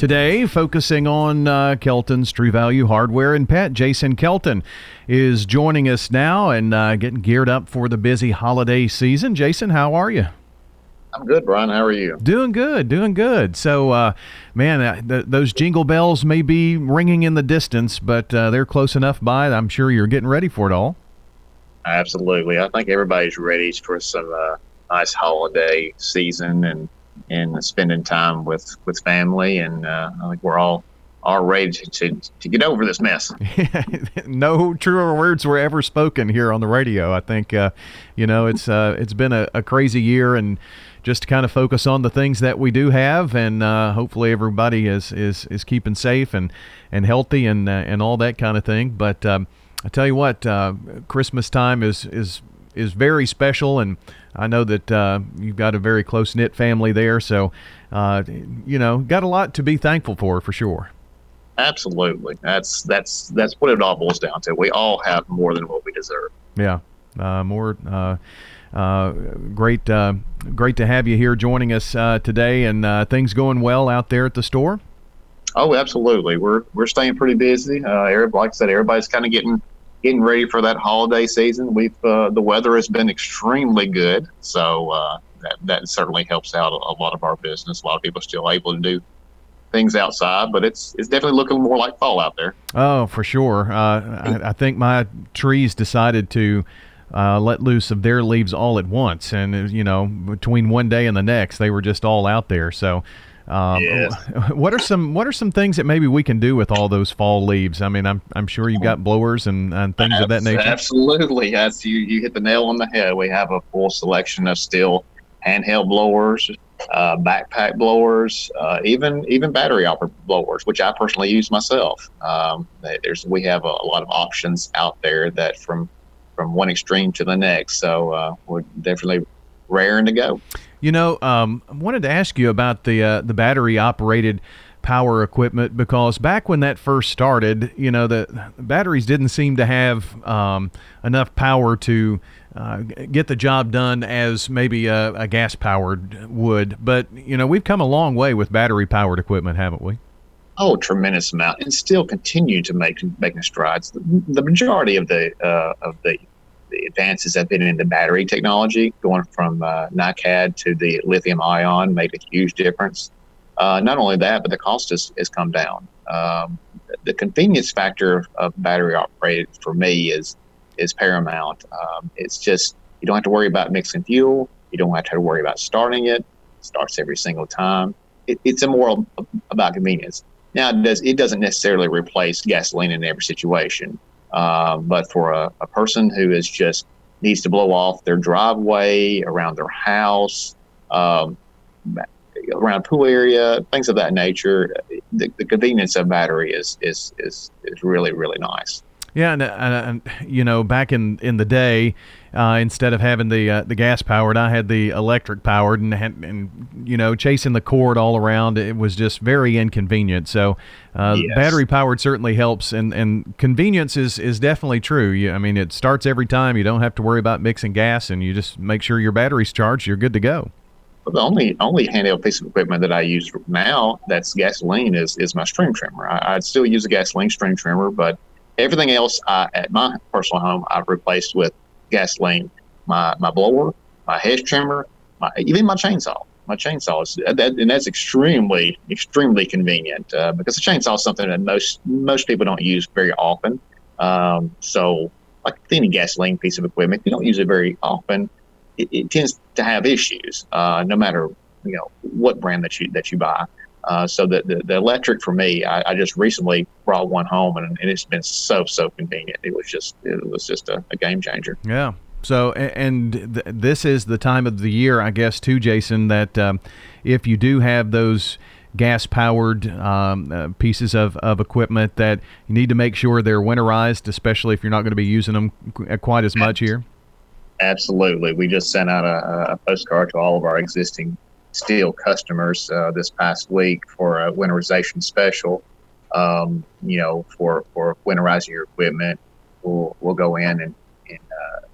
Today, focusing on uh, Kelton's True Value Hardware and Pet. Jason Kelton is joining us now and uh, getting geared up for the busy holiday season. Jason, how are you? I'm good, Brian. How are you? Doing good, doing good. So, uh, man, uh, th- those jingle bells may be ringing in the distance, but uh, they're close enough by. I'm sure you're getting ready for it all. Absolutely. I think everybody's ready for some uh, nice holiday season and and spending time with with family. And uh, I think we're all all ready to, to, get over this mess. no truer words were ever spoken here on the radio. I think uh, you know it's uh, it's been a, a, crazy year, and just to kind of focus on the things that we do have, and uh, hopefully everybody is, is is keeping safe and and healthy and uh, and all that kind of thing. But um, I tell you what, uh, Christmas time is is is very special, and I know that uh, you've got a very close knit family there, so uh, you know got a lot to be thankful for for sure. Absolutely, that's that's that's what it all boils down to. We all have more than what we deserve. Yeah, uh, more. Uh, uh, great, uh, great to have you here joining us today, and things going well out there at the store. Oh, absolutely. We're we're staying pretty busy. Uh, like I said, everybody's kind of getting getting ready for that holiday season. We've uh, the weather has been extremely good, so uh, that that certainly helps out a lot of our business. A lot of people are still able to do things outside, but it's it's definitely looking more like fall out there. Oh, for sure. Uh, I, I, think my trees decided to. Uh, let loose of their leaves all at once, and you know, between one day and the next, they were just all out there. So, um, yes. What are some What are some things that maybe we can do with all those fall leaves? I mean, I'm I'm sure you've got blowers and, and things of that nature. Absolutely, yes. You you hit the nail on the head. We have a full selection of Stihl handheld blowers, uh, backpack blowers, uh, even even battery operated blowers, which I personally use myself. Um, there's we have a, a, lot of options out there that from from one extreme to the next. So uh, we're definitely raring to go. You know, um, I wanted to ask you about the uh, the battery operated power equipment because back when that first started, you know, the batteries didn't seem to have um, enough power to uh, get the job done as maybe a, a gas powered would. But you know, we've come a long way with battery powered equipment, haven't we? Oh, tremendous amount, and still continue to make making strides. The, the majority of the uh, of the the advances have been in the battery technology, going from uh, NiCad to the lithium ion made a huge difference. Uh, not only that, but the cost has, has come down. Um, the convenience factor of battery operated for me is is paramount. Um, it's just you don't have to worry about mixing fuel. You don't have to worry about starting it. it starts every single time. It, it's a more about convenience. Now it does it doesn't necessarily replace gasoline in every situation. Uh, but for a, a, person who is just needs to blow off their driveway, around their house, um, around pool area, things of that nature, the, the convenience of battery is, is, is, is really, really nice. Yeah, and, and, and, you know, back in in the day, uh, instead of having the uh, the gas powered, I had the electric powered, and, and you know, chasing the cord all around, it was just very inconvenient. So, uh, yes. battery powered certainly helps, and and convenience is is definitely true. You, I mean, it starts every time. You don't have to worry about mixing gas, and you just make sure your battery's charged. You're good to go. the only only handheld piece of equipment that I use now that's gasoline is is my string trimmer. I, I'd still use a gasoline string trimmer, but Everything else I, at my personal home, I've replaced with gasoline. My my blower, my hedge trimmer, my, even my chainsaw. My chainsaw is that, and that's extremely extremely convenient uh, because the chainsaw is something that most most people don't use very often. Um, so, like any gasoline piece of equipment, you don't use it very often. It, it tends to have issues, uh, no matter you know what brand that you that you buy. Uh, so the, the, the, electric for me, I, I, just recently brought one home and, and, it's been so so convenient. It was just it was just a, a game changer. Yeah. So and th- this is the time of the year, I guess, too, Jason, that um, if you do have those gas powered um, uh, pieces of, of equipment that you need to make sure they're winterized, especially if you're not going to be using them qu- quite as much here? Absolutely. We just sent out a, a postcard to all of our existing Stihl customers uh, this past week for a winterization special. Um, you know, for, for winterizing your equipment, we'll, we'll go in and, and uh,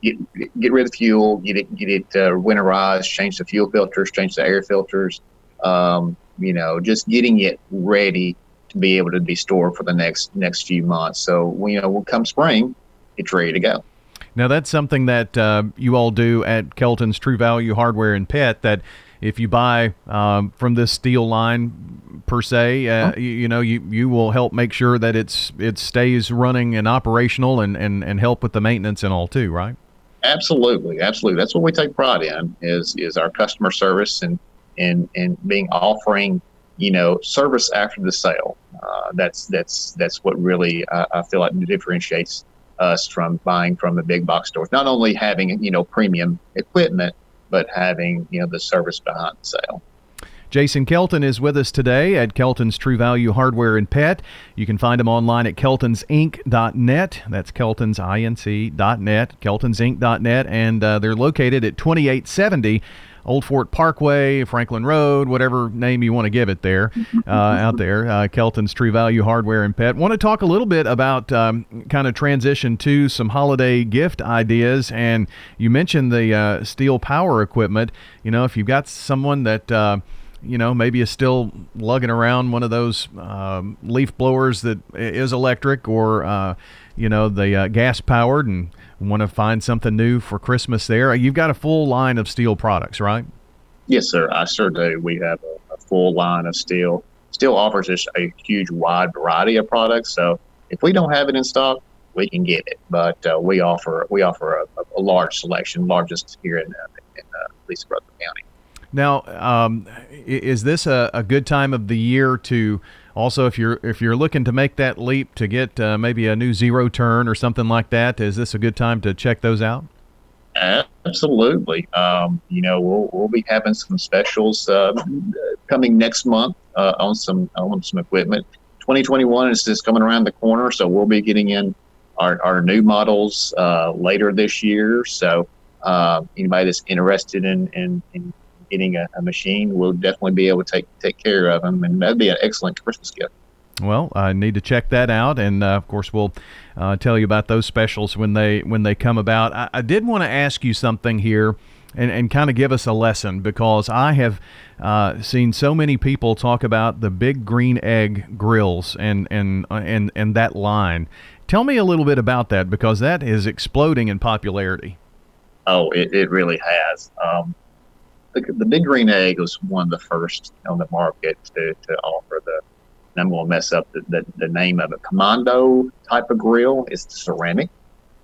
you know, get, get rid of fuel, get it, get it uh, winterized, change the fuel filters, change the air filters. Um, you know, just getting it ready to be able to be stored for the next next few months. So, you know, when come spring, it's ready to go. Now that's something that uh, you all do at Kelton's True Value Hardware and Pet. That if you buy um, from this Stihl line per se, uh, you, you, know you, you will help make sure that it's it stays running and operational and, and, and help with the maintenance and all too, right? Absolutely, absolutely. That's what we take pride in is is our customer service and and and being offering you know service after the sale. Uh, that's that's that's what really uh, I feel like differentiates us from buying from the big box stores. Not only having you know premium equipment, but having you know the service behind the sale. Jason Kelton is with us today at Kelton's True Value Hardware and Pet. You can find him online at keltonsinc.net. That's keltonsinc.net, keltonsinc.net, and uh, they're located at 2870 Old Fort Parkway, Franklin Road, whatever name you want to give it there, uh, out there. Uh, Kelton's True Value Hardware and Pet. Want to talk a little bit about um, kind of transition to some holiday gift ideas. And you mentioned the uh, Stihl power equipment. You know, if you've got someone that uh, you know, maybe is still lugging around one of those um, leaf blowers that is electric or, uh, you know, the uh, gas powered and want to find something new for Christmas there. You've got a full line of Stihl products, right? Yes, sir. I sure do. We have a, a full line of Stihl. Stihl offers us a huge, wide variety of products. So if we don't have it in stock, we can get it. But uh, we offer we offer a, a, large selection, largest here in, uh, in uh, Lisa County. Now, um, is this a, a, good time of the year to also, if you're if you're looking to make that leap to get uh, maybe a new zero turn or something like that, is this a good time to check those out? Absolutely. Um, you know, we'll we'll be having some specials uh, coming next month uh, on some on some equipment. 2021 is just coming around the corner, so we'll be getting in our, our new models uh, later this year. So uh, anybody that's interested in, in, in getting a, a, machine, we'll definitely be able to take take care of them, and that'd be an excellent Christmas gift. Well, I need to check that out, and uh, of course, we'll uh, tell you about those specials when they when they come about. I, I did want to ask you something here. And, and kind of give us a lesson because I have uh, seen so many people talk about the big green egg grills and and uh, and and that line. Tell me a little bit about that because that is exploding in popularity. Oh, it, it really has. Um, the, the big green egg was one of the first on the market to, to offer the I'm going to mess up the, the, the, name of it. Kamado type of grill. It's the ceramic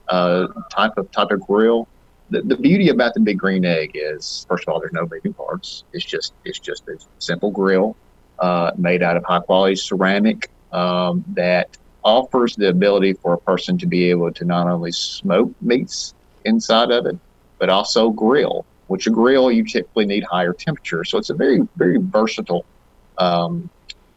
uh, type of type of grill. The, the beauty about the big green egg is, first of all, there's no moving parts. It's just it's just a simple grill uh, made out of high quality ceramic um, that offers the ability for a person to be able to not only smoke meats inside of it, but also grill which a grill you typically need higher temperature. So it's a very very versatile um,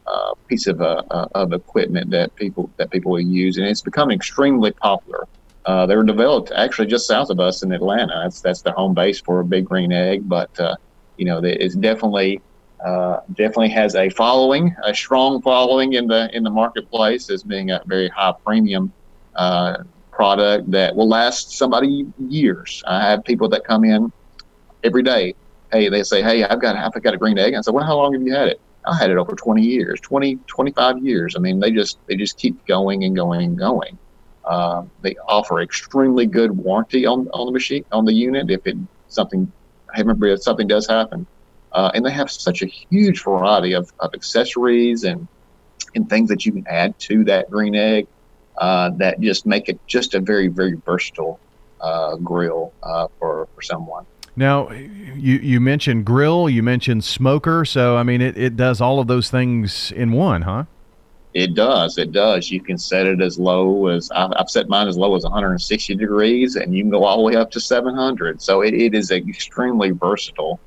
uh, piece of uh, uh, of equipment that people that people will use, and it's become extremely popular. Uh, they were developed actually just south of us in Atlanta. That's that's the home base for a Big Green Egg, but uh, you know it's definitely uh, definitely has a following, a strong following in the in the marketplace as being a very high premium product that will last somebody years. I have people that come in every day. Hey, they say, hey, I've got I've got a green egg. I said, well, how long have you had it? I had it over 20 years, 20, 25 years. I mean, they just they just keep going and going and going. Uh, they offer extremely good warranty on, on the machine on the unit if it something I remember if something does happen. Uh, and they have such a huge variety of, of accessories and and things that you can add to that green egg uh, that just make it just a very very versatile uh, grill uh, for for someone. Now, you you mentioned grill, you mentioned smoker, so I mean it, it does all of those things in one, huh? It does. It does. You can set it as low as I've, set mine as low as 160 degrees, and you can go all the way up to 700. So it, it is an extremely versatile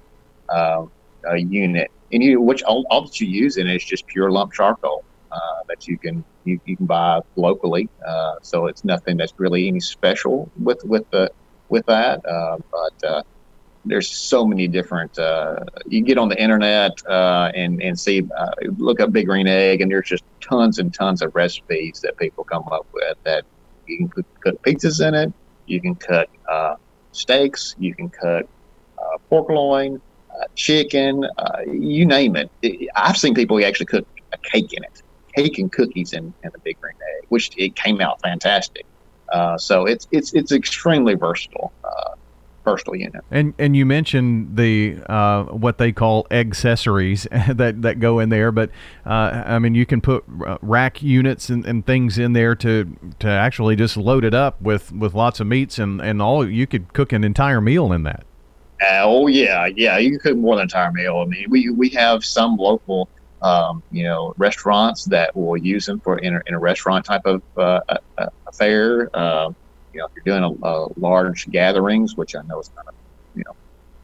uh, unit. and you which all, all that you use in it is just pure lump charcoal uh, that you can you, you can buy locally. Uh, so it's nothing that's really any special with with the with that. Uh, but uh, there's so many different. Uh, you get on the internet uh, and and see look up big green egg, and there's just tons and tons of recipes that people come up with that you can cook, cook pizzas in it. You can cut steaks. You can cut pork loin. Uh, chicken, uh, you name it. I've seen people actually cook a cake in it, cake and cookies in, in the big green egg, which it came out fantastic. Uh, so it's it's it's extremely versatile. Uh, versatile unit. And and you mentioned the uh, what they call accessories that, that go in there, but uh, I mean you can put rack units and, and things in there to to actually just load it up with, with lots of meats and, and all you could cook an entire meal in that. Uh, oh yeah, yeah. You can cook more than an entire meal. I mean, we we have some local, um, you know, restaurants that will use them for in a, in a restaurant type of uh, affair. You know, if you're doing a, a, large gatherings, which I know is of, you know,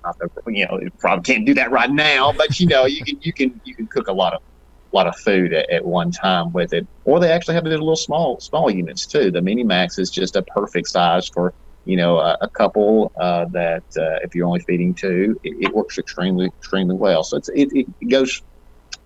not the, you know, you probably can't do that right now, but you know, you can you can you can cook a lot of lot of food at, at one time with it. Or they actually have the little small small units too. The Mini Max is just a perfect size for you know, a, a couple uh, that uh, if you're only feeding two, it, it, works extremely, extremely well. So it's, it, it goes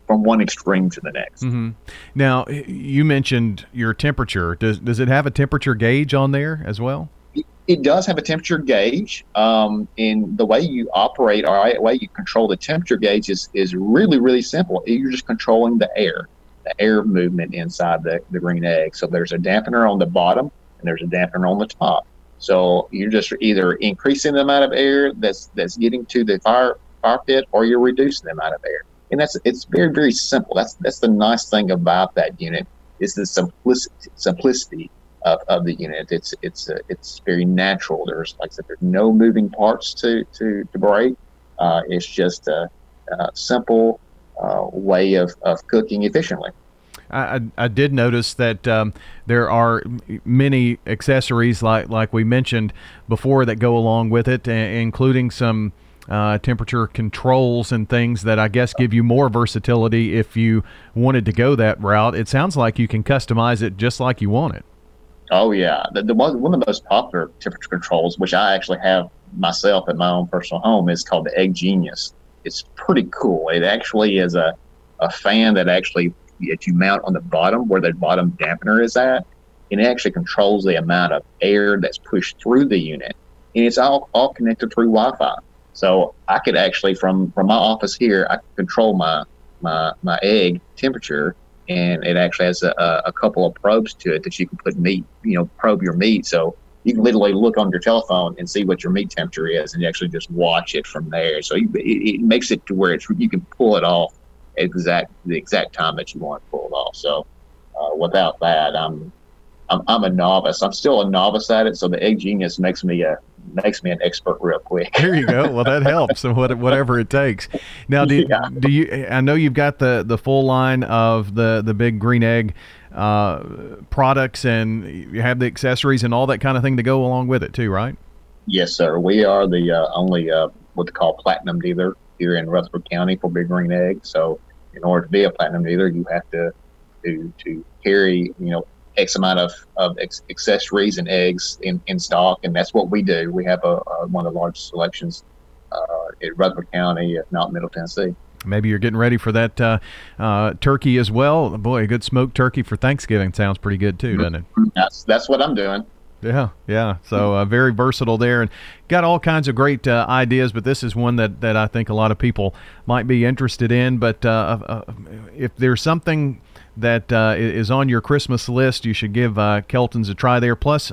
from one extreme to the next. Mm-hmm. Now, you mentioned your temperature. Does does it have a temperature gauge on there as well? It, it does have a temperature gauge. Um, and the way you operate, or the way you control the temperature gauge is is really really simple. You're just controlling the air, the air movement inside the, the green egg. So there's a dampener on the bottom and there's a dampener on the top. So you're just either increasing the amount of air that's that's getting to the fire fire pit, or you're reducing the amount of air. And that's it's very very simple. That's that's the nice thing about that unit is the simplicity simplicity of, of the unit. It's it's uh, it's very natural. There's like I said, there's no moving parts to to to break. Uh, it's just a, a simple uh, way of, of cooking efficiently. I, I did notice that um, there are many accessories like like we mentioned before that go along with it, including some uh, temperature controls and things that I guess give you more versatility if you wanted to go that route. It sounds like you can customize it just like you want it. Oh yeah, the, the one, one of the most popular temperature controls, which I actually have myself at my own personal home, is called the Egg Genius. It's pretty cool. It actually is a a fan that actually that you mount on the bottom where the bottom dampener is at, and it actually controls the amount of air that's pushed through the unit, and it's all all connected through Wi-Fi. So I could actually from from my office here, I control my my my egg temperature, and it actually has a, a couple of probes to it that you can put meat, you know, probe your meat. So you can literally look on your telephone and see what your meat temperature is, and you actually just watch it from there. So you, it, it makes it to where it's you can pull it off exact the exact time that you want to pull it off. So uh, without that, I'm, I'm I'm a novice. I'm still a novice at it. So the egg genius makes me a makes me an expert real quick. there you go. Well, that helps. So whatever it takes. Now, do, yeah. do you? I know you've got the the full line of the the big green egg uh, products, and you have the accessories and all that kind of thing to go along with it too, right? Yes, sir. We are the uh, only uh, what they call platinum dealer here in Rutherford County for big green egg. So in order to be a platinum dealer, you have to to to carry you know X amount of, of ex- accessories and eggs in, in stock, and that's what we do. We have a, a one of the largest selections uh, in Rutherford County, if not Middle Tennessee. Maybe you're getting ready for that uh, uh, turkey as well. Boy, a good smoked turkey for Thanksgiving sounds pretty good too, doesn't it? That's that's what I'm doing. Yeah, yeah. So uh, very versatile there, and got all kinds of great uh, ideas. But this is one that, that I think a lot of people might be interested in. But uh, uh if there's something that uh, is on your Christmas list, you should give uh, Kelton's a try there. Plus,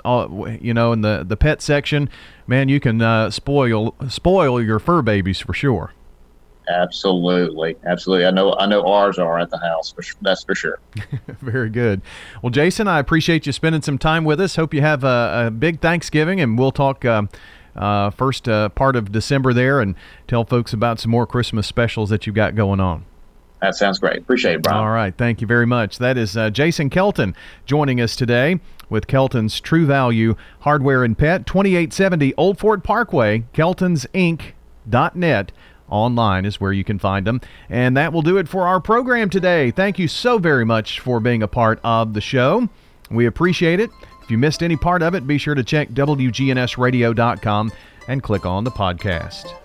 you know, in the the pet section, man, you can spoil spoil your fur babies for sure. Absolutely, absolutely. I know. I know ours are at the house. For, that's for sure. Very good. Well, Jason, I appreciate you spending some time with us. Hope you have a, a big Thanksgiving, and we'll talk. Uh, uh, first uh, part of December there and tell folks about some more Christmas specials that you've got going on. That sounds great. Appreciate it, Brian. All right. Thank you very much. That is uh, Jason Kelton joining us today with Kelton's True Value Hardware and Pet, 2870 Old Fort Parkway, keltonsinc.net online is where you can find them. And that will do it for our program today. Thank you so very much for being a part of the show. We appreciate it. If you missed any part of it, be sure to check WGNSradio.com and click on the podcast.